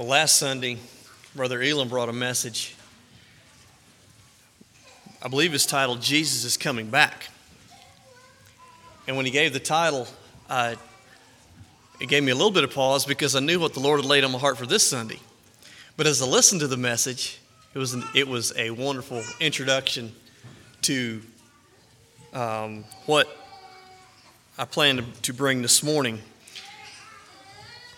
Well, last Sunday, Brother Elam brought a message. I believe it's titled Jesus is Coming Back. And when he gave the title, uh, it gave me a little bit of pause because I knew what the Lord had laid on my heart for this Sunday. But as I listened to the message, it was, an, it was a wonderful introduction to um, what I plan to, to bring this morning.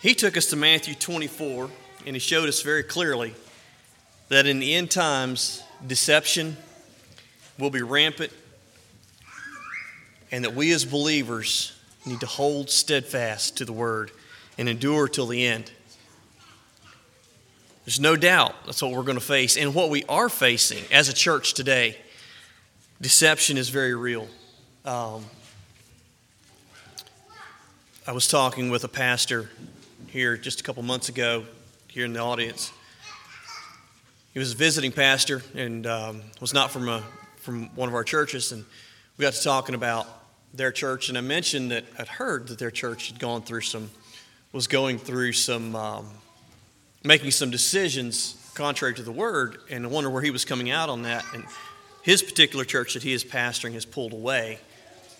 He took us to Matthew 24 and he showed us very clearly that in the end times, deception will be rampant, and that we as believers need to hold steadfast to the word and endure till the end. There's no doubt that's what we're going to face. And what we are facing as a church today, deception is very real. Um, I was talking with a pastor here just a couple months ago here in the audience. He was a visiting pastor and um, was not from, a, from one of our churches. And we got to talking about their church. And I mentioned that I'd heard that their church had gone through some, was going through some, um, making some decisions contrary to the word. And I wonder where he was coming out on that. And his particular church that he is pastoring has pulled away.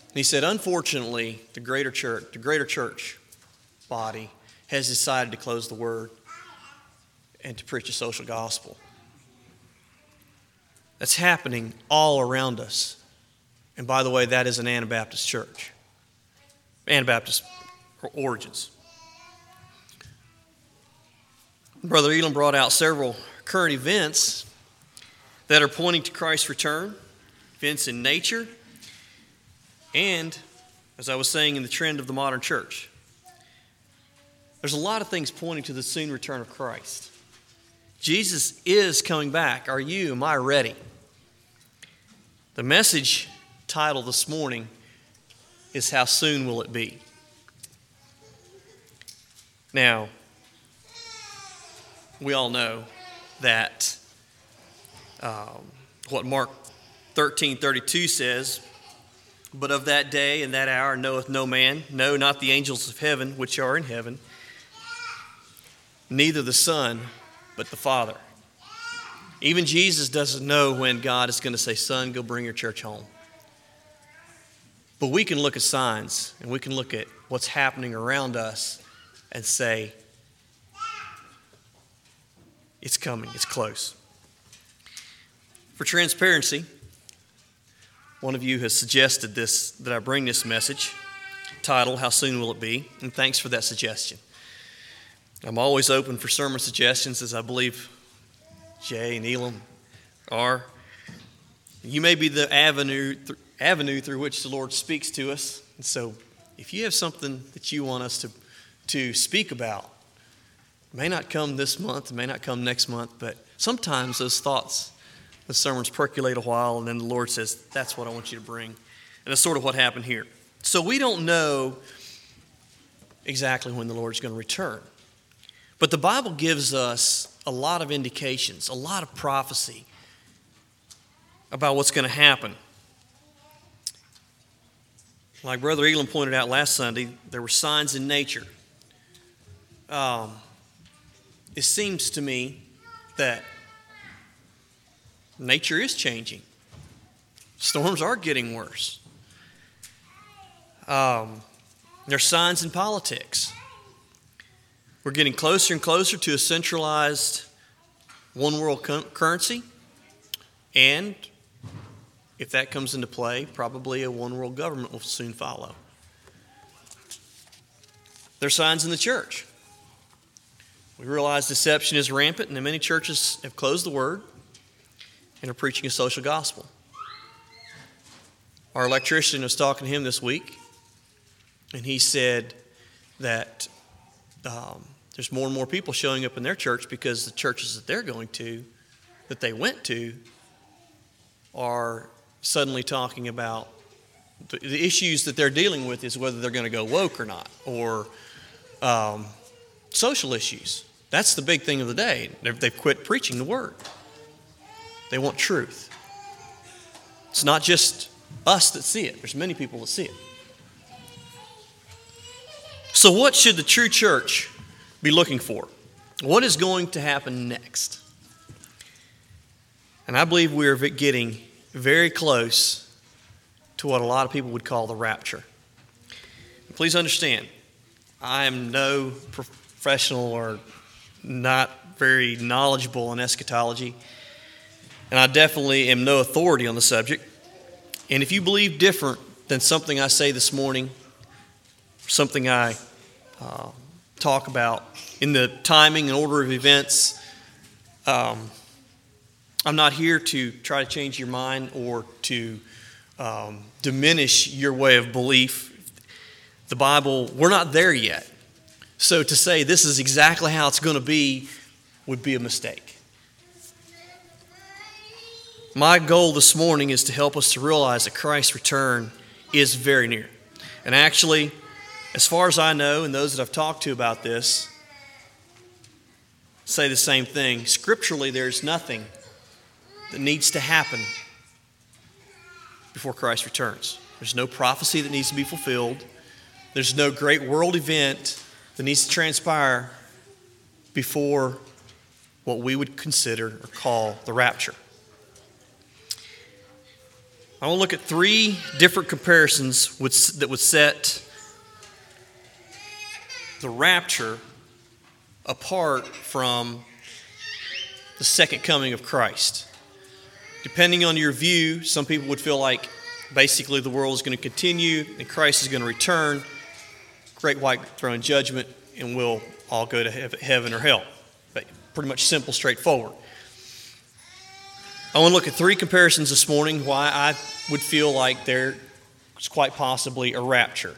And he said, unfortunately, the greater church, the greater church body has decided to close the word and to preach a social gospel. That's happening all around us. And by the way, that is an Anabaptist church, Anabaptist origins. Brother Elam brought out several current events that are pointing to Christ's return, events in nature, and, as I was saying, in the trend of the modern church. There's a lot of things pointing to the soon return of Christ. Jesus is coming back. Are you? Am I ready? The message title this morning is How Soon Will It Be? Now, we all know that um, what Mark 13 32 says, but of that day and that hour knoweth no man, no, not the angels of heaven which are in heaven, neither the Son but the Father. Even Jesus doesn't know when God is going to say, Son, go bring your church home. But we can look at signs and we can look at what's happening around us and say, It's coming, it's close. For transparency, one of you has suggested this that I bring this message title, How Soon Will It Be? And thanks for that suggestion. I'm always open for sermon suggestions, as I believe Jay and Elam are. You may be the avenue, th- avenue through which the Lord speaks to us. And so, if you have something that you want us to, to speak about, it may not come this month, it may not come next month, but sometimes those thoughts, the sermons percolate a while, and then the Lord says, That's what I want you to bring. And that's sort of what happened here. So, we don't know exactly when the Lord's going to return. But the Bible gives us a lot of indications, a lot of prophecy about what's going to happen. Like Brother Elam pointed out last Sunday, there were signs in nature. Um, it seems to me that nature is changing. Storms are getting worse. Um, there's signs in politics. We're getting closer and closer to a centralized one world currency. And if that comes into play, probably a one world government will soon follow. There are signs in the church. We realize deception is rampant, and many churches have closed the word and are preaching a social gospel. Our electrician was talking to him this week, and he said that um, there's more and more people showing up in their church because the churches that they're going to, that they went to, are suddenly talking about the, the issues that they're dealing with is whether they're going to go woke or not, or um, social issues. That's the big thing of the day. They've, they've quit preaching the word. They want truth. It's not just us that see it, there's many people that see it. So, what should the true church be looking for? What is going to happen next? And I believe we're getting very close to what a lot of people would call the rapture. Please understand, I am no professional or not very knowledgeable in eschatology, and I definitely am no authority on the subject. And if you believe different than something I say this morning, something I uh, talk about in the timing and order of events, um, I'm not here to try to change your mind or to um, diminish your way of belief. The Bible, we're not there yet. So to say this is exactly how it's going to be would be a mistake. My goal this morning is to help us to realize that Christ's return is very near. And actually, as far as I know, and those that I've talked to about this say the same thing. Scripturally, there's nothing that needs to happen before Christ returns. There's no prophecy that needs to be fulfilled. There's no great world event that needs to transpire before what we would consider or call the rapture. I want to look at three different comparisons that would set the rapture apart from the second coming of Christ. Depending on your view, some people would feel like basically the world is going to continue and Christ is going to return, great white throne judgment, and we'll all go to heaven or hell. But pretty much simple, straightforward. I want to look at three comparisons this morning why I would feel like there is quite possibly a rapture.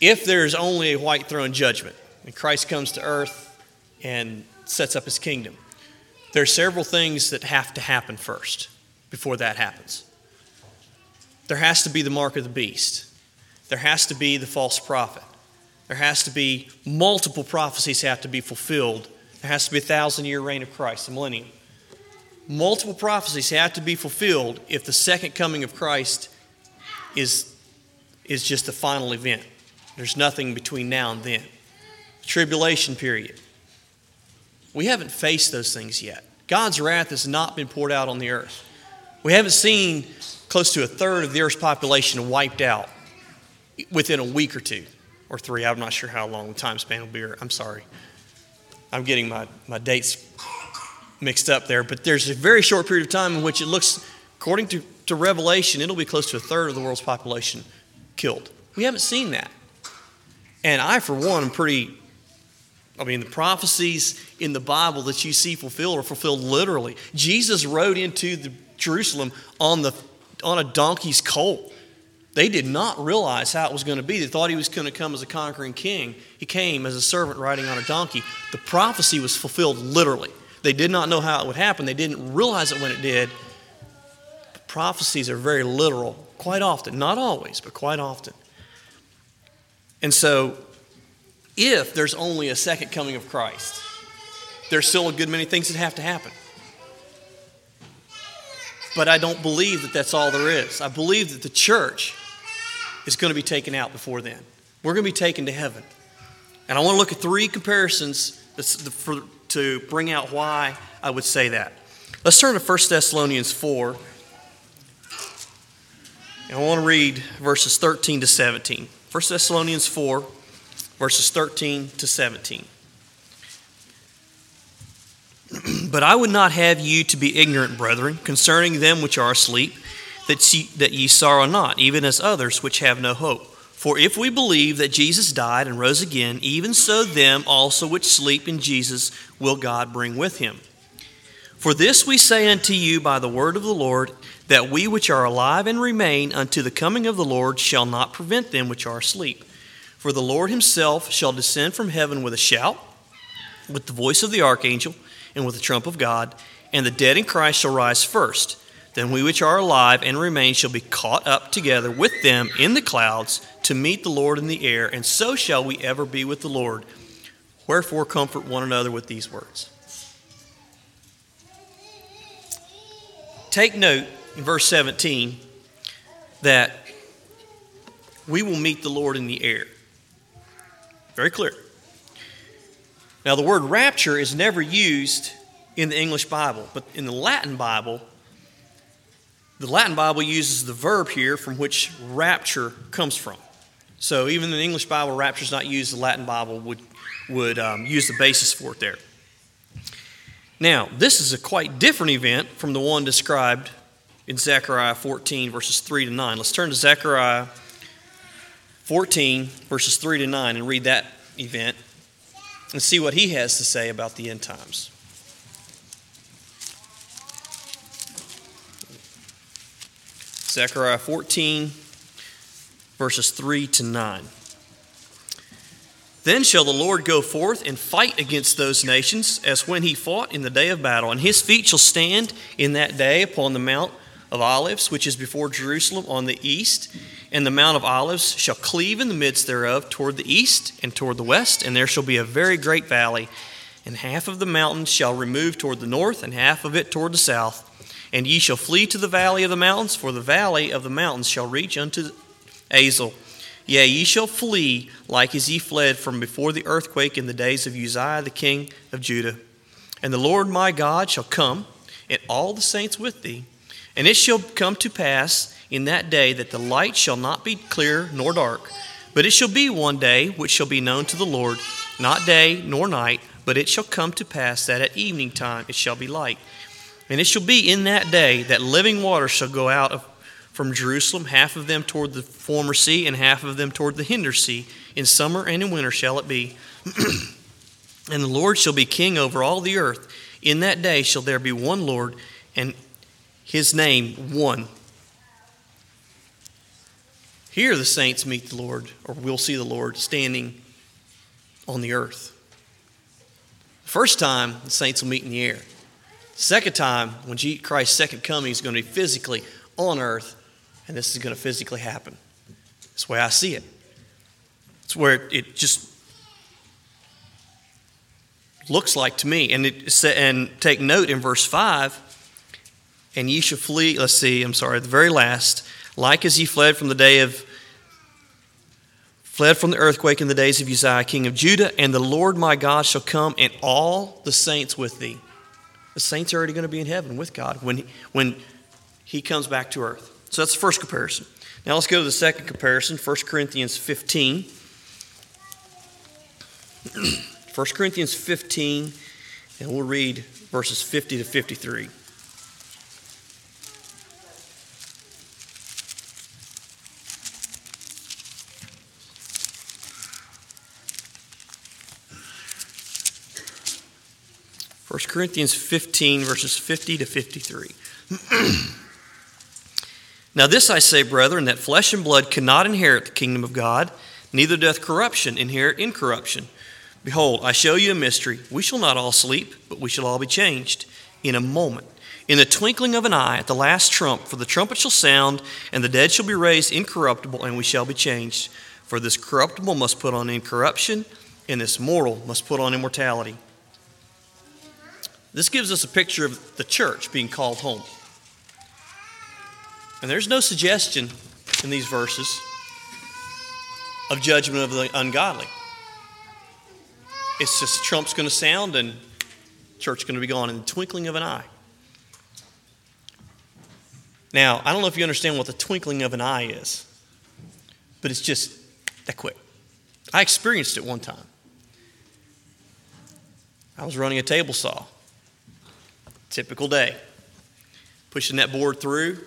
If there is only a white throne judgment and Christ comes to earth and sets up his kingdom, there are several things that have to happen first before that happens. There has to be the mark of the beast. There has to be the false prophet. There has to be multiple prophecies have to be fulfilled. There has to be a thousand year reign of Christ, the millennium. Multiple prophecies have to be fulfilled if the second coming of Christ is, is just the final event. There's nothing between now and then. Tribulation period. We haven't faced those things yet. God's wrath has not been poured out on the earth. We haven't seen close to a third of the earth's population wiped out within a week or two or three. I'm not sure how long the time span will be. I'm sorry. I'm getting my, my dates mixed up there. But there's a very short period of time in which it looks, according to, to Revelation, it'll be close to a third of the world's population killed. We haven't seen that. And I, for one, am pretty I mean, the prophecies in the Bible that you see fulfilled are fulfilled literally. Jesus rode into the Jerusalem on, the, on a donkey's colt. They did not realize how it was going to be. They thought he was going to come as a conquering king. He came as a servant riding on a donkey. The prophecy was fulfilled literally. They did not know how it would happen. They didn't realize it when it did. But prophecies are very literal, quite often. Not always, but quite often. And so if there's only a second coming of Christ. There's still a good many things that have to happen. But I don't believe that that's all there is. I believe that the church is going to be taken out before then. We're going to be taken to heaven. And I want to look at three comparisons to bring out why I would say that. Let's turn to 1 Thessalonians 4. And I want to read verses 13 to 17. 1 Thessalonians 4 verses 13 to 17. but I would not have you to be ignorant, brethren, concerning them which are asleep, that ye, that ye sorrow not, even as others which have no hope. For if we believe that Jesus died and rose again, even so them also which sleep in Jesus will God bring with him. For this we say unto you by the word of the Lord, that we which are alive and remain unto the coming of the Lord shall not prevent them which are asleep. For the Lord himself shall descend from heaven with a shout, with the voice of the archangel, and with the trump of God, and the dead in Christ shall rise first. Then we which are alive and remain shall be caught up together with them in the clouds to meet the Lord in the air, and so shall we ever be with the Lord. Wherefore, comfort one another with these words. Take note in verse 17 that we will meet the Lord in the air. Very clear. Now, the word rapture is never used in the English Bible, but in the Latin Bible, the Latin Bible uses the verb here from which rapture comes from. So even in the English Bible, rapture is not used. The Latin Bible would, would um, use the basis for it there. Now, this is a quite different event from the one described in Zechariah 14, verses 3 to 9. Let's turn to Zechariah 14, verses 3 to 9, and read that event and see what he has to say about the end times. Zechariah 14, verses 3 to 9. Then shall the Lord go forth and fight against those nations as when he fought in the day of battle, and his feet shall stand in that day upon the Mount of Olives, which is before Jerusalem on the east. And the Mount of Olives shall cleave in the midst thereof toward the east and toward the west, and there shall be a very great valley. And half of the mountain shall remove toward the north, and half of it toward the south. And ye shall flee to the valley of the mountains, for the valley of the mountains shall reach unto Azal Yea, ye shall flee like as ye fled from before the earthquake in the days of Uzziah the king of Judah. And the Lord my God shall come, and all the saints with thee. And it shall come to pass in that day that the light shall not be clear nor dark, but it shall be one day which shall be known to the Lord, not day nor night, but it shall come to pass that at evening time it shall be light. And it shall be in that day that living water shall go out of from Jerusalem, half of them toward the former sea, and half of them toward the hinder sea. In summer and in winter shall it be. and the Lord shall be king over all the earth. In that day shall there be one Lord, and his name one. Here the saints meet the Lord, or will see the Lord standing on the earth. The First time, the saints will meet in the air. Second time, when Christ's second coming is going to be physically on earth and this is going to physically happen. That's the way I see it. It's where it just looks like to me. And it and take note in verse five. And ye shall flee. Let's see. I'm sorry. The very last, like as ye fled from the day of fled from the earthquake in the days of Uzziah, king of Judah, and the Lord my God shall come, and all the saints with thee. The saints are already going to be in heaven with God when when he comes back to earth. So that's the first comparison. Now let's go to the second comparison, 1 Corinthians 15. 1 Corinthians 15, and we'll read verses 50 to 53. First Corinthians 15, verses 50 to 53. Now, this I say, brethren, that flesh and blood cannot inherit the kingdom of God, neither doth corruption inherit incorruption. Behold, I show you a mystery. We shall not all sleep, but we shall all be changed in a moment. In the twinkling of an eye, at the last trump, for the trumpet shall sound, and the dead shall be raised incorruptible, and we shall be changed. For this corruptible must put on incorruption, and this mortal must put on immortality. This gives us a picture of the church being called home. And there's no suggestion in these verses of judgment of the ungodly. It's just trump's going to sound and church going to be gone in the twinkling of an eye. Now, I don't know if you understand what the twinkling of an eye is, but it's just that quick. I experienced it one time. I was running a table saw. Typical day. Pushing that board through,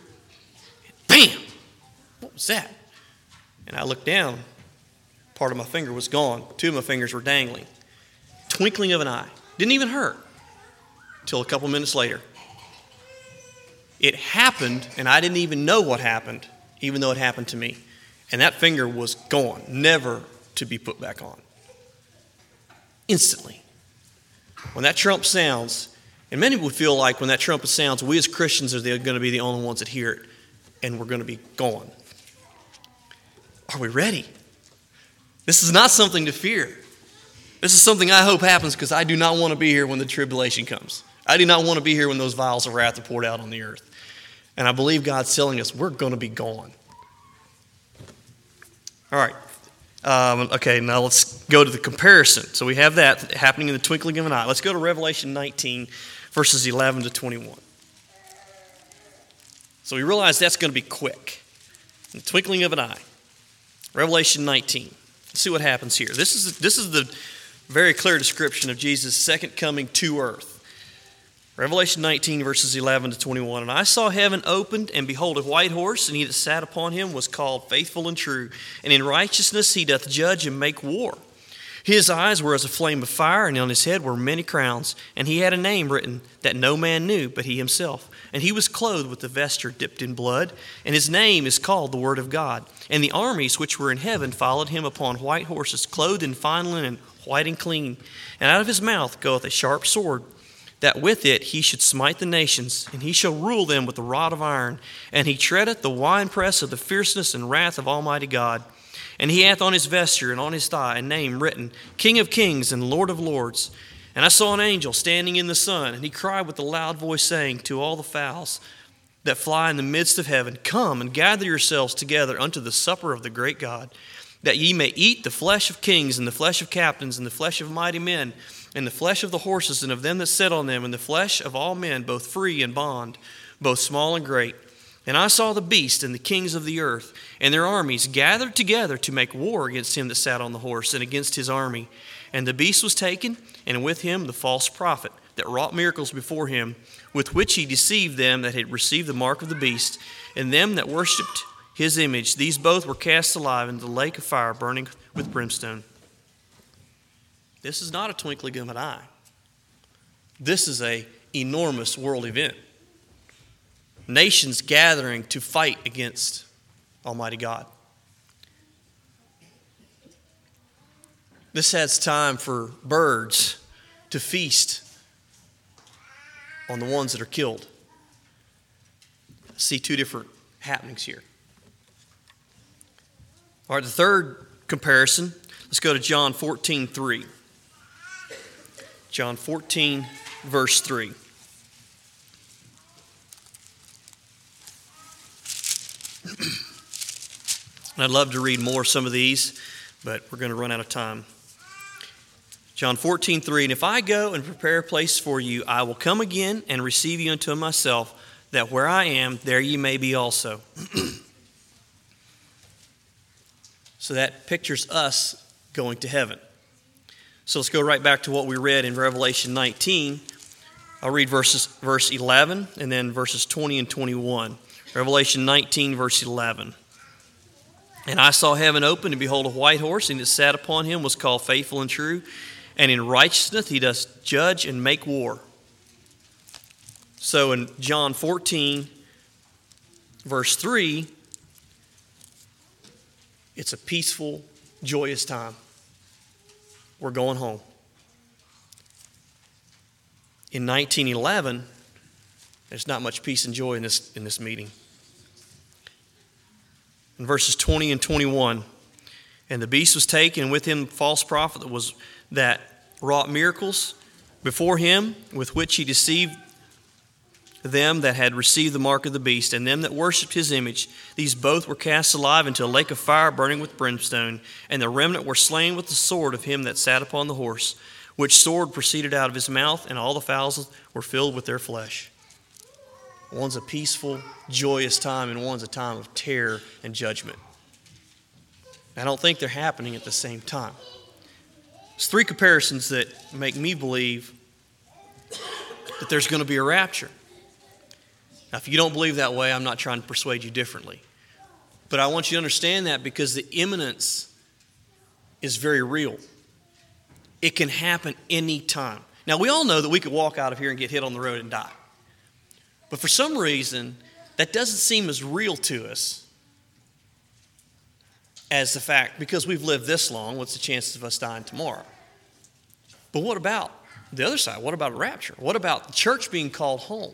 Bam! What was that? And I looked down. Part of my finger was gone. Two of my fingers were dangling. Twinkling of an eye. Didn't even hurt until a couple minutes later. It happened, and I didn't even know what happened, even though it happened to me. And that finger was gone, never to be put back on. Instantly. When that trump sounds, and many would feel like when that trumpet sounds, we as Christians are going to be the only ones that hear it and we're going to be gone. Are we ready? This is not something to fear. This is something I hope happens because I do not want to be here when the tribulation comes. I do not want to be here when those vials of wrath are poured out on the earth. And I believe God's telling us we're going to be gone. All right. Um, okay, now let's go to the comparison. So we have that happening in the twinkling of an eye. Let's go to Revelation 19, verses 11 to 21. So we realize that's going to be quick. In the twinkling of an eye. Revelation 19. Let's see what happens here. This is, this is the very clear description of Jesus' second coming to earth. Revelation 19, verses 11 to 21. And I saw heaven opened, and behold, a white horse, and he that sat upon him was called Faithful and True. And in righteousness he doth judge and make war. His eyes were as a flame of fire, and on his head were many crowns. And he had a name written that no man knew but he himself. And he was clothed with a vesture dipped in blood, and his name is called the Word of God. And the armies which were in heaven followed him upon white horses, clothed in fine linen, white and clean. And out of his mouth goeth a sharp sword that with it he should smite the nations, and he shall rule them with a rod of iron. And he treadeth the winepress of the fierceness and wrath of Almighty God. And he hath on his vesture and on his thigh a name written, King of kings and Lord of lords. And I saw an angel standing in the sun, and he cried with a loud voice, saying to all the fowls that fly in the midst of heaven, Come and gather yourselves together unto the supper of the great God, that ye may eat the flesh of kings, and the flesh of captains, and the flesh of mighty men and the flesh of the horses and of them that sit on them, and the flesh of all men, both free and bond, both small and great. And I saw the beast and the kings of the earth and their armies gathered together to make war against him that sat on the horse and against his army. And the beast was taken, and with him the false prophet that wrought miracles before him, with which he deceived them that had received the mark of the beast, and them that worshipped his image. These both were cast alive into the lake of fire burning with brimstone. This is not a twinkling of an eye. This is a enormous world event. Nations gathering to fight against Almighty God. This has time for birds to feast on the ones that are killed. see two different happenings here. All right, the third comparison, let's go to John 14 3. John 14, verse 3. I'd love to read more some of these, but we're going to run out of time. John 14, 3. And if I go and prepare a place for you, I will come again and receive you unto myself, that where I am, there ye may be also. so that pictures us going to heaven. So let's go right back to what we read in Revelation 19. I'll read verses, verse 11 and then verses 20 and 21. Revelation 19, verse 11. And I saw heaven open, and behold, a white horse, and it sat upon him was called Faithful and True. And in righteousness he does judge and make war. So in John 14, verse 3, it's a peaceful, joyous time. We're going home. In 1911, there's not much peace and joy in this, in this meeting. In verses 20 and 21, and the beast was taken, and with him false prophet that was that wrought miracles before him, with which he deceived them that had received the mark of the beast, and them that worshipped his image. These both were cast alive into a lake of fire burning with brimstone, and the remnant were slain with the sword of him that sat upon the horse, which sword proceeded out of his mouth, and all the fowls were filled with their flesh. One's a peaceful, joyous time, and one's a time of terror and judgment. I don't think they're happening at the same time. There's three comparisons that make me believe that there's going to be a rapture. Now, if you don't believe that way, I'm not trying to persuade you differently. But I want you to understand that because the imminence is very real. It can happen anytime. Now, we all know that we could walk out of here and get hit on the road and die. But for some reason, that doesn't seem as real to us as the fact because we've lived this long, what's the chances of us dying tomorrow? But what about the other side? What about a rapture? What about the church being called home?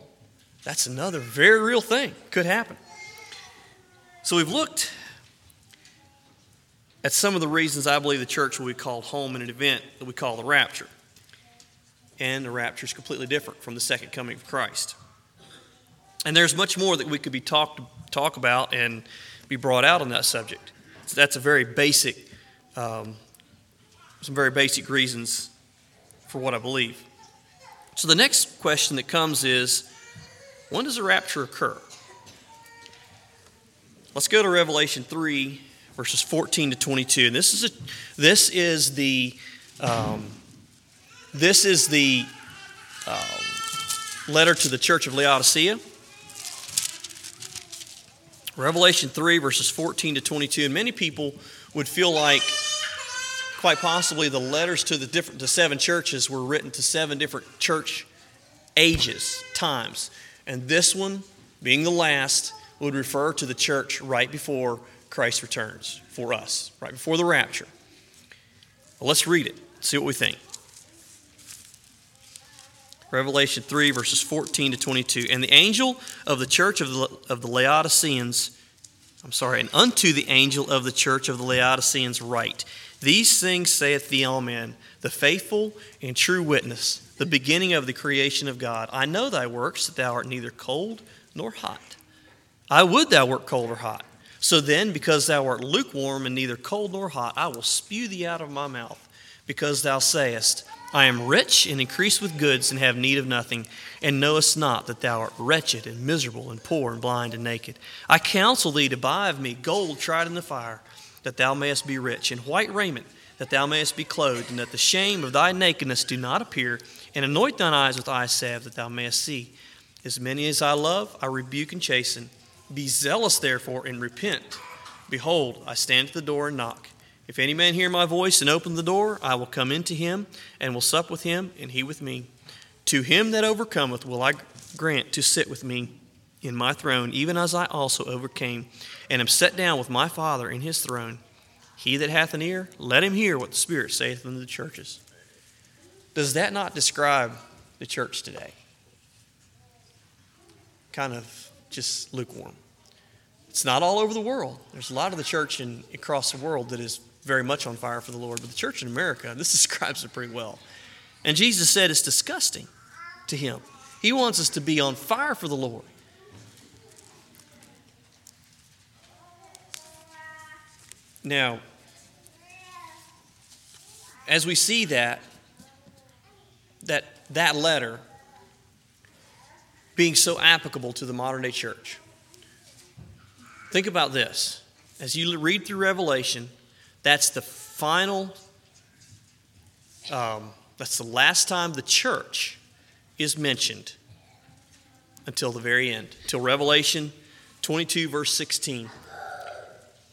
That's another very real thing. Could happen. So we've looked at some of the reasons I believe the church will be called home in an event that we call the rapture. And the rapture is completely different from the second coming of Christ. And there's much more that we could be talked talk about and be brought out on that subject. So that's a very basic um, some very basic reasons for what I believe. So the next question that comes is when does the rapture occur? Let's go to Revelation 3, verses 14 to 22. And this is, a, this is the, um, this is the um, letter to the church of Laodicea. Revelation 3, verses 14 to 22. And many people would feel like, quite possibly, the letters to the different to seven churches were written to seven different church ages, times. And this one, being the last, would refer to the church right before Christ returns for us, right before the rapture. Well, let's read it, see what we think. Revelation 3, verses 14 to 22. And the angel of the church of the, of the Laodiceans, I'm sorry, and unto the angel of the church of the Laodiceans write, These things saith the Amen, the faithful and true witness, the beginning of the creation of God. I know thy works, that thou art neither cold nor hot. I would thou wert cold or hot. So then, because thou art lukewarm and neither cold nor hot, I will spew thee out of my mouth, because thou sayest, I am rich and increase with goods and have need of nothing, and knowest not that thou art wretched and miserable and poor and blind and naked. I counsel thee to buy of me gold tried in the fire, that thou mayest be rich, and white raiment, that thou mayest be clothed, and that the shame of thy nakedness do not appear, and anoint thine eyes with eye salve, that thou mayest see. As many as I love, I rebuke and chasten. Be zealous, therefore, and repent. Behold, I stand at the door and knock. If any man hear my voice and open the door, I will come into him and will sup with him, and he with me. To him that overcometh will I grant to sit with me in my throne, even as I also overcame, and am set down with my Father in his throne. He that hath an ear, let him hear what the Spirit saith unto the churches. Does that not describe the church today? Kind of just lukewarm. It's not all over the world. There's a lot of the church in, across the world that is very much on fire for the Lord, but the church in America, this describes it pretty well. And Jesus said it's disgusting to him. He wants us to be on fire for the Lord. Now, as we see that, that that letter being so applicable to the modern day church. Think about this. As you read through Revelation, that's the final, um, that's the last time the church is mentioned until the very end, till Revelation 22, verse 16.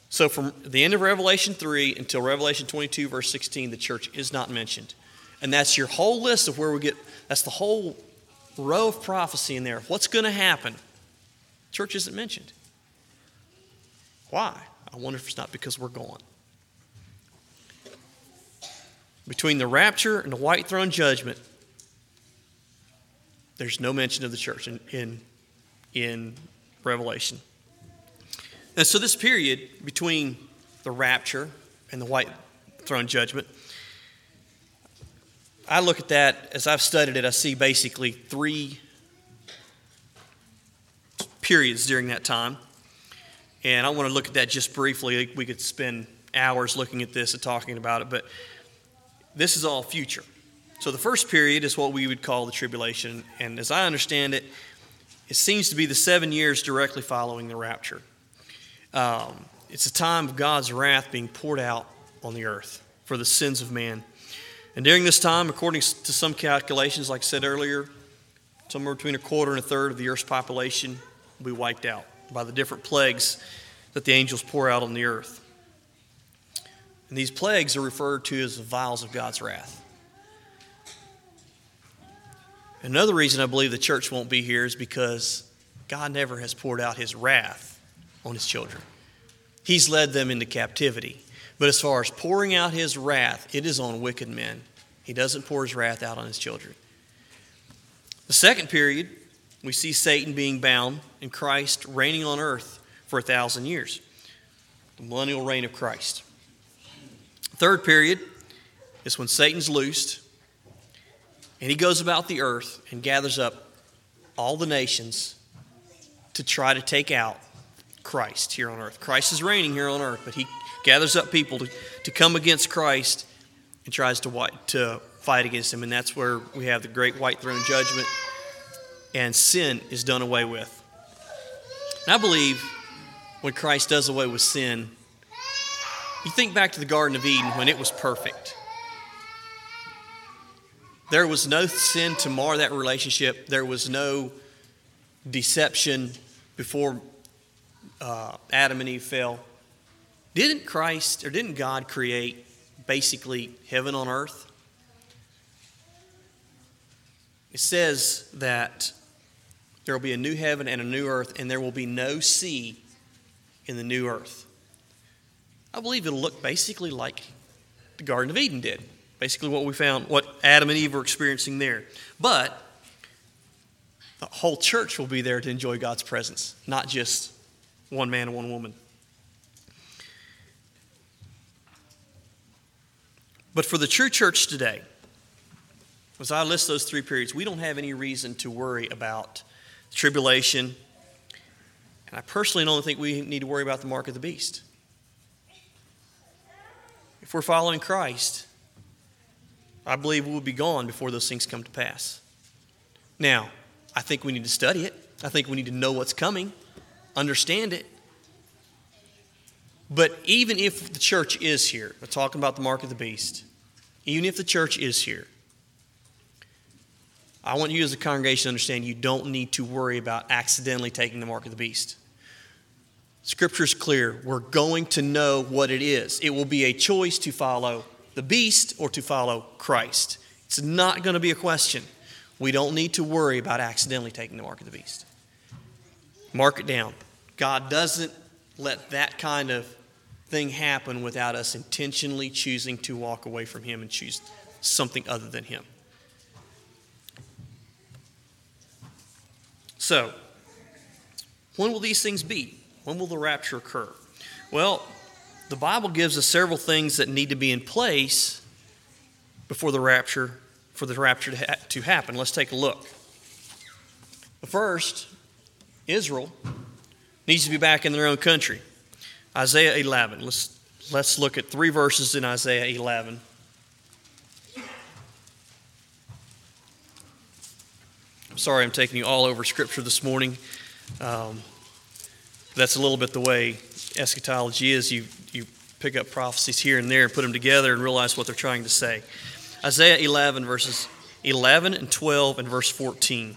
So, from the end of Revelation 3 until Revelation 22, verse 16, the church is not mentioned. And that's your whole list of where we get, that's the whole row of prophecy in there. What's going to happen? Church isn't mentioned. Why? I wonder if it's not because we're gone. Between the rapture and the white throne judgment, there's no mention of the church in, in, in Revelation. And so, this period between the rapture and the white throne judgment, I look at that as I've studied it, I see basically three periods during that time. And I want to look at that just briefly. We could spend hours looking at this and talking about it, but this is all future. So the first period is what we would call the tribulation. And as I understand it, it seems to be the seven years directly following the rapture. Um, it's a time of God's wrath being poured out on the earth for the sins of man. And during this time, according to some calculations, like I said earlier, somewhere between a quarter and a third of the earth's population will be wiped out by the different plagues that the angels pour out on the earth. And these plagues are referred to as the vials of God's wrath. Another reason I believe the church won't be here is because God never has poured out his wrath on his children. He's led them into captivity. But as far as pouring out his wrath, it is on wicked men. He doesn't pour his wrath out on his children. The second period, we see Satan being bound and Christ reigning on earth for a thousand years. The millennial reign of Christ. Third period is when Satan's loosed and he goes about the earth and gathers up all the nations to try to take out Christ here on earth. Christ is reigning here on earth, but he gathers up people to, to come against Christ and tries to, to fight against him. And that's where we have the great white throne judgment, and sin is done away with. And I believe when Christ does away with sin, you think back to the Garden of Eden when it was perfect. There was no sin to mar that relationship. There was no deception before uh, Adam and Eve fell. Didn't Christ or didn't God create basically heaven on earth? It says that there will be a new heaven and a new earth, and there will be no sea in the new earth. I believe it'll look basically like the Garden of Eden did. Basically, what we found, what Adam and Eve were experiencing there. But the whole church will be there to enjoy God's presence, not just one man and one woman. But for the true church today, as I list those three periods, we don't have any reason to worry about tribulation. And I personally don't think we need to worry about the mark of the beast. We're following Christ, I believe we'll be gone before those things come to pass. Now, I think we need to study it. I think we need to know what's coming, understand it. But even if the church is here, we're talking about the mark of the beast, even if the church is here, I want you as a congregation to understand you don't need to worry about accidentally taking the mark of the beast. Scripture is clear. We're going to know what it is. It will be a choice to follow the beast or to follow Christ. It's not going to be a question. We don't need to worry about accidentally taking the mark of the beast. Mark it down. God doesn't let that kind of thing happen without us intentionally choosing to walk away from Him and choose something other than Him. So, when will these things be? When will the rapture occur? Well, the Bible gives us several things that need to be in place before the rapture, for the rapture to, ha- to happen. Let's take a look. First, Israel needs to be back in their own country. Isaiah 11. Let's, let's look at three verses in Isaiah 11. I'm sorry I'm taking you all over Scripture this morning. Um, that's a little bit the way eschatology is. You, you pick up prophecies here and there and put them together and realize what they're trying to say. Isaiah 11, verses 11 and 12 and verse 14.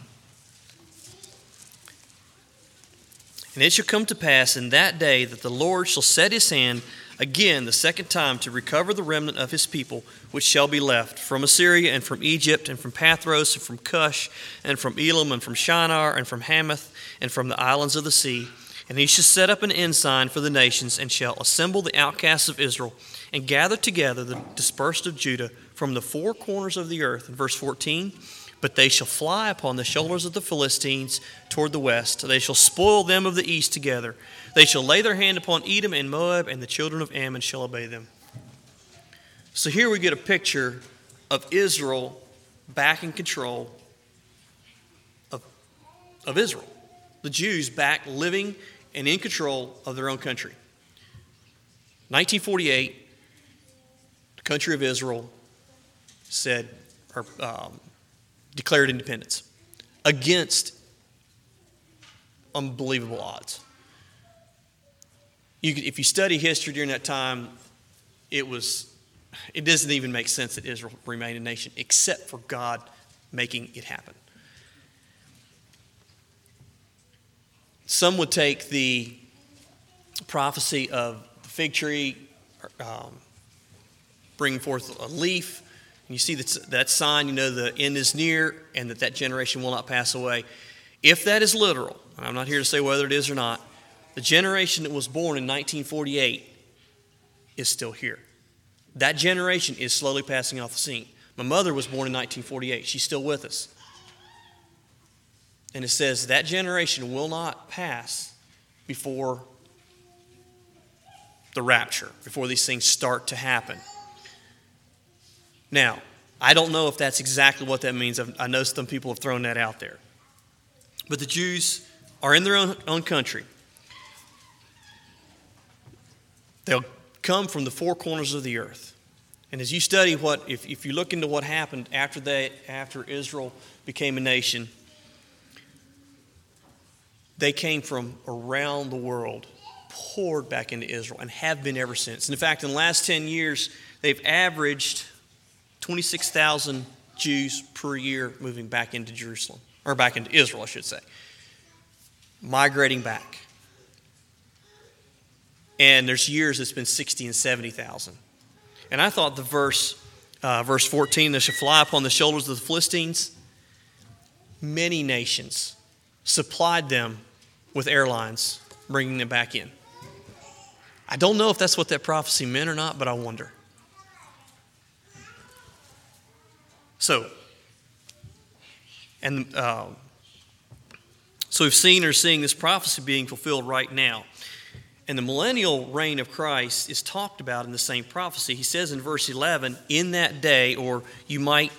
And it shall come to pass in that day that the Lord shall set his hand again the second time to recover the remnant of his people which shall be left from Assyria and from Egypt and from Pathros and from Cush and from Elam and from Shinar and from Hamath and from the islands of the sea and he shall set up an ensign for the nations, and shall assemble the outcasts of Israel, and gather together the dispersed of Judah from the four corners of the earth. In verse 14, but they shall fly upon the shoulders of the Philistines toward the west. They shall spoil them of the east together. They shall lay their hand upon Edom and Moab, and the children of Ammon shall obey them. So here we get a picture of Israel back in control of, of Israel. The Jews back living and in control of their own country. 1948, the country of Israel said or um, declared independence against unbelievable odds. You, if you study history during that time, it was it doesn't even make sense that Israel remained a nation except for God making it happen. Some would take the prophecy of the fig tree um, bringing forth a leaf. And you see that, that sign, you know the end is near and that that generation will not pass away. If that is literal, I'm not here to say whether it is or not, the generation that was born in 1948 is still here. That generation is slowly passing off the scene. My mother was born in 1948. She's still with us. And it says that generation will not pass before the rapture, before these things start to happen. Now, I don't know if that's exactly what that means. I know some people have thrown that out there. But the Jews are in their own, own country. They'll come from the four corners of the earth. And as you study what, if, if you look into what happened after they, after Israel became a nation, they came from around the world, poured back into Israel, and have been ever since. And in fact, in the last 10 years, they've averaged 26,000 Jews per year moving back into Jerusalem, or back into Israel, I should say, migrating back. And there's years it's been 60 and 70,000. And I thought the verse, uh, verse 14, they shall fly upon the shoulders of the Philistines. Many nations supplied them with airlines, bringing them back in. I don't know if that's what that prophecy meant or not, but I wonder. So, and uh, so we've seen or seeing this prophecy being fulfilled right now. And the millennial reign of Christ is talked about in the same prophecy. He says in verse 11, in that day, or you might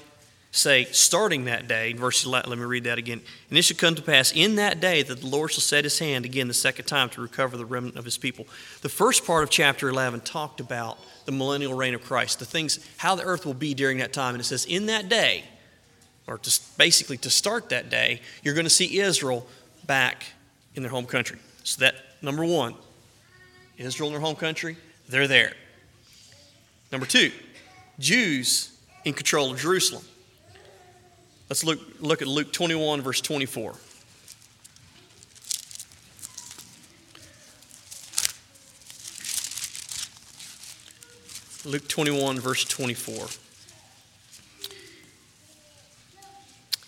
say, starting that day, verse 11, let me read that again. And it shall come to pass in that day that the Lord shall set his hand again the second time to recover the remnant of his people. The first part of chapter 11 talked about the millennial reign of Christ, the things, how the earth will be during that time. And it says, in that day, or to, basically to start that day, you're going to see Israel back in their home country. So that, number one, Israel in their home country, they're there. Number two, Jews in control of Jerusalem. Let's look, look at Luke 21, verse 24. Luke 21, verse 24.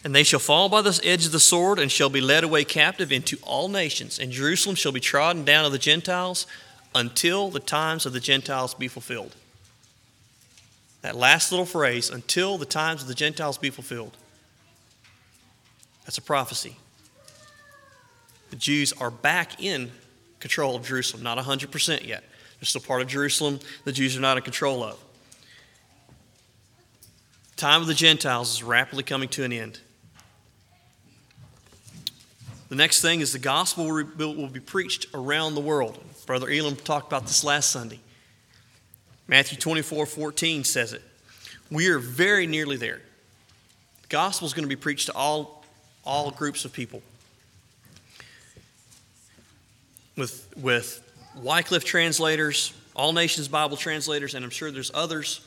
And they shall fall by the edge of the sword and shall be led away captive into all nations, and Jerusalem shall be trodden down of the Gentiles until the times of the Gentiles be fulfilled. That last little phrase, until the times of the Gentiles be fulfilled, that's a prophecy. The Jews are back in control of Jerusalem, not 100% yet. They're still part of Jerusalem the Jews are not in control of. Time of the Gentiles is rapidly coming to an end. The next thing is the gospel will be preached around the world. Brother Elam talked about this last Sunday. Matthew 24 14 says it. We are very nearly there. The gospel is going to be preached to all, all groups of people. With, with Wycliffe translators, all nations Bible translators, and I'm sure there's others.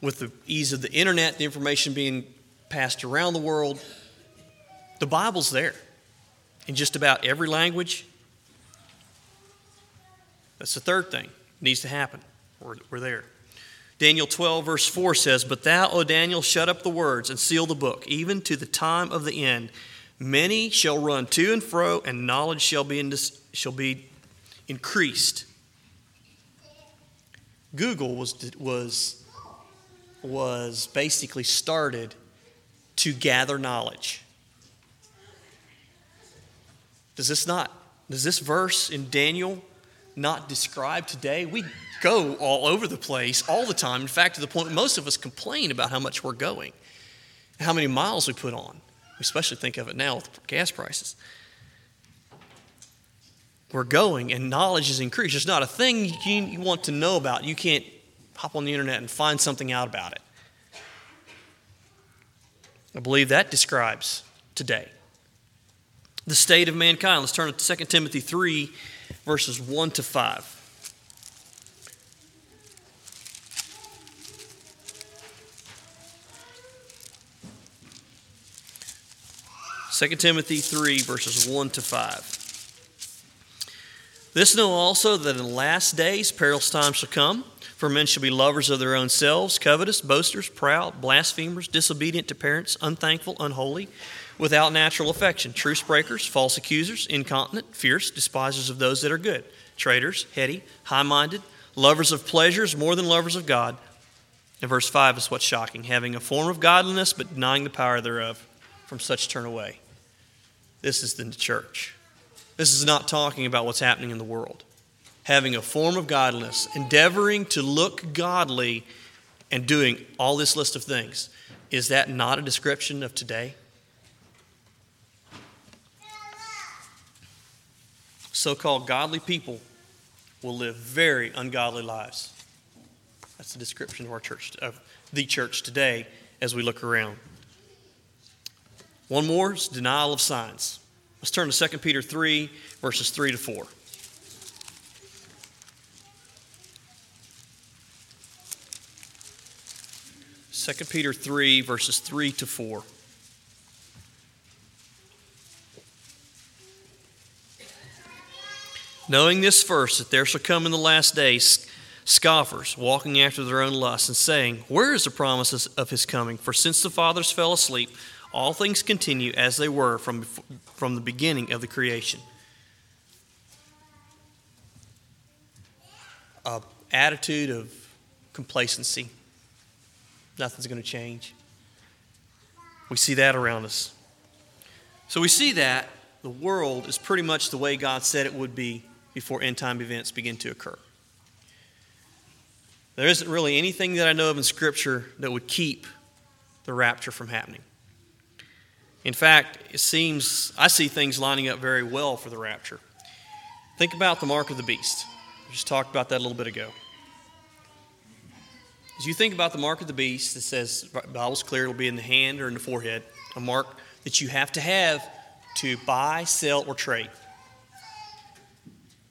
With the ease of the internet, the information being passed around the world, the Bible's there in just about every language. That's the third thing. Needs to happen. We're, we're there. Daniel 12, verse 4 says, But thou, O Daniel, shut up the words and seal the book, even to the time of the end. Many shall run to and fro, and knowledge shall be, in, shall be increased. Google was, was, was basically started to gather knowledge. Does this not, does this verse in Daniel not describe today? We go all over the place all the time. In fact, to the point most of us complain about how much we're going, how many miles we put on. We especially think of it now with gas prices. We're going, and knowledge is increased. It's not a thing you want to know about. You can't hop on the internet and find something out about it. I believe that describes today the state of mankind. Let's turn to 2 Timothy 3, verses 1 to 5. Second Timothy 3, verses 1 to 5. This know also that in the last days perilous times shall come, for men shall be lovers of their own selves, covetous, boasters, proud, blasphemers, disobedient to parents, unthankful, unholy without natural affection, truce breakers, false accusers, incontinent, fierce, despisers of those that are good, traitors, heady, high minded, lovers of pleasures more than lovers of God. And verse 5 is what's shocking having a form of godliness, but denying the power thereof. From such turn away. This is the church. This is not talking about what's happening in the world. Having a form of godliness, endeavoring to look godly, and doing all this list of things. Is that not a description of today? So called godly people will live very ungodly lives. That's the description of our church, of the church today as we look around. One more is denial of signs. Let's turn to 2 Peter 3, verses 3 to 4. 2 Peter 3, verses 3 to 4. Knowing this first, that there shall come in the last days scoffers, walking after their own lusts, and saying, Where is the promise of his coming? For since the fathers fell asleep, all things continue as they were from, from the beginning of the creation. A attitude of complacency nothing's going to change. We see that around us. So we see that the world is pretty much the way God said it would be before end time events begin to occur. There isn't really anything that I know of in Scripture that would keep the rapture from happening. In fact, it seems I see things lining up very well for the rapture. Think about the mark of the beast. We just talked about that a little bit ago. As you think about the mark of the beast, it says, the Bible's clear, it'll be in the hand or in the forehead, a mark that you have to have to buy, sell, or trade.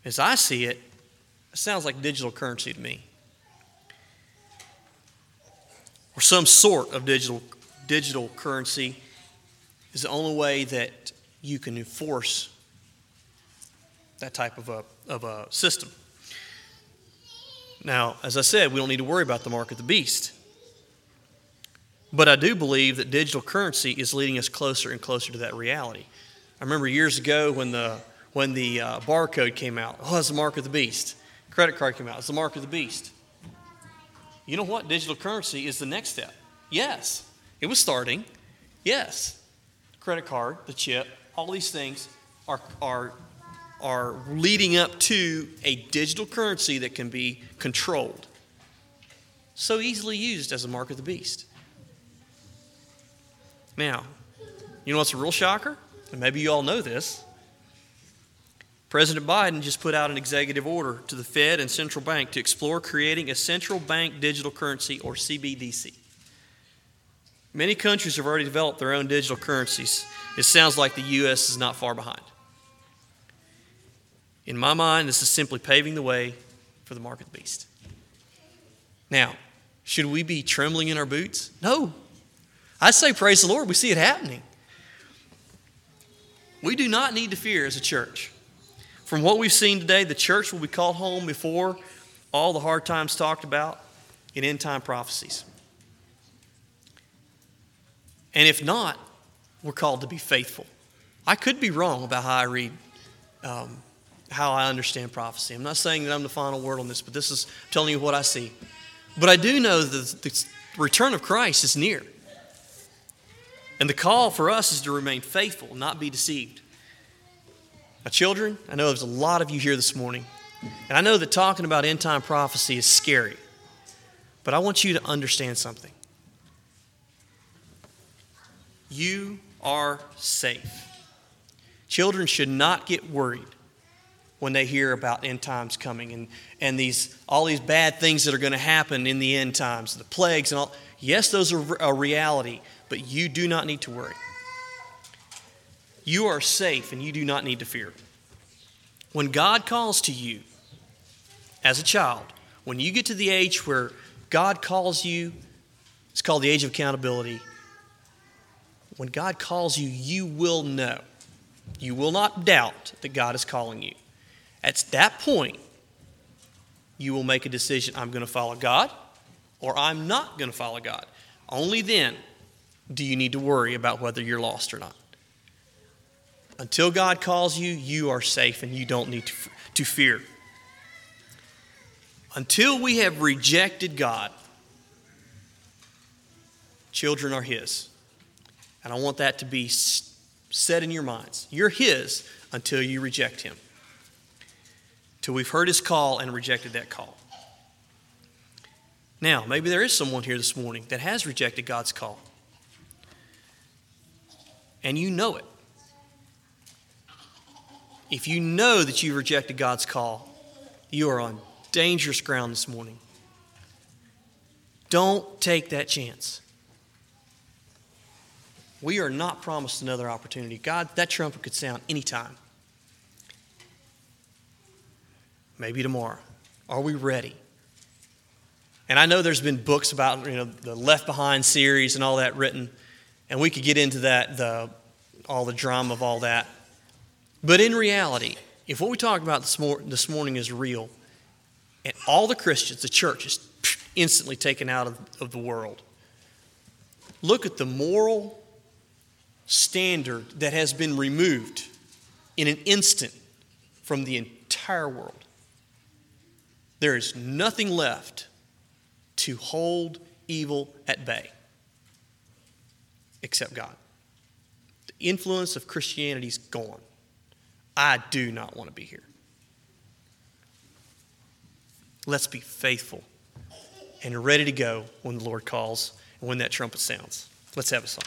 As I see it, it sounds like digital currency to me. Or some sort of digital, digital currency is the only way that you can enforce that type of a, of a system. Now, as I said, we don't need to worry about the mark of the beast. But I do believe that digital currency is leading us closer and closer to that reality. I remember years ago when the, when the uh, barcode came out, oh, it's the mark of the beast. Credit card came out, it's the mark of the beast. You know what? Digital currency is the next step. Yes, it was starting. Yes, credit card, the chip, all these things are, are are leading up to a digital currency that can be controlled. So easily used as a mark of the beast. Now, you know what's a real shocker? And maybe you all know this. President Biden just put out an executive order to the Fed and central bank to explore creating a central bank digital currency or CBDC. Many countries have already developed their own digital currencies. It sounds like the U.S. is not far behind. In my mind, this is simply paving the way for the mark of the beast. Now, should we be trembling in our boots? No. I say, praise the Lord, we see it happening. We do not need to fear as a church. From what we've seen today, the church will be called home before all the hard times talked about in end time prophecies. And if not, we're called to be faithful. I could be wrong about how I read um, how I understand prophecy. I'm not saying that I'm the final word on this, but this is telling you what I see. But I do know that the return of Christ is near. And the call for us is to remain faithful, not be deceived. Now, children, I know there's a lot of you here this morning, and I know that talking about end time prophecy is scary, but I want you to understand something. You are safe. Children should not get worried when they hear about end times coming and, and these all these bad things that are going to happen in the end times, the plagues and all. Yes, those are a reality, but you do not need to worry. You are safe and you do not need to fear. When God calls to you as a child, when you get to the age where God calls you, it's called the age of accountability. When God calls you, you will know. You will not doubt that God is calling you. At that point, you will make a decision I'm going to follow God or I'm not going to follow God. Only then do you need to worry about whether you're lost or not. Until God calls you, you are safe and you don't need to, to fear. Until we have rejected God, children are His. And I want that to be set in your minds. You're His until you reject Him till we've heard his call and rejected that call. Now, maybe there is someone here this morning that has rejected God's call. And you know it. If you know that you rejected God's call, You are on dangerous ground this morning. Don't take that chance. We are not promised another opportunity. God, that trumpet could sound anytime. Maybe tomorrow. Are we ready? And I know there's been books about you know the Left Behind series and all that written, and we could get into that the all the drama of all that. But in reality, if what we talk about this, mor- this morning is real, and all the Christians, the church is instantly taken out of, of the world, look at the moral standard that has been removed in an instant from the entire world. There is nothing left to hold evil at bay except God. The influence of Christianity is gone. I do not want to be here. Let's be faithful and ready to go when the Lord calls and when that trumpet sounds. Let's have a song.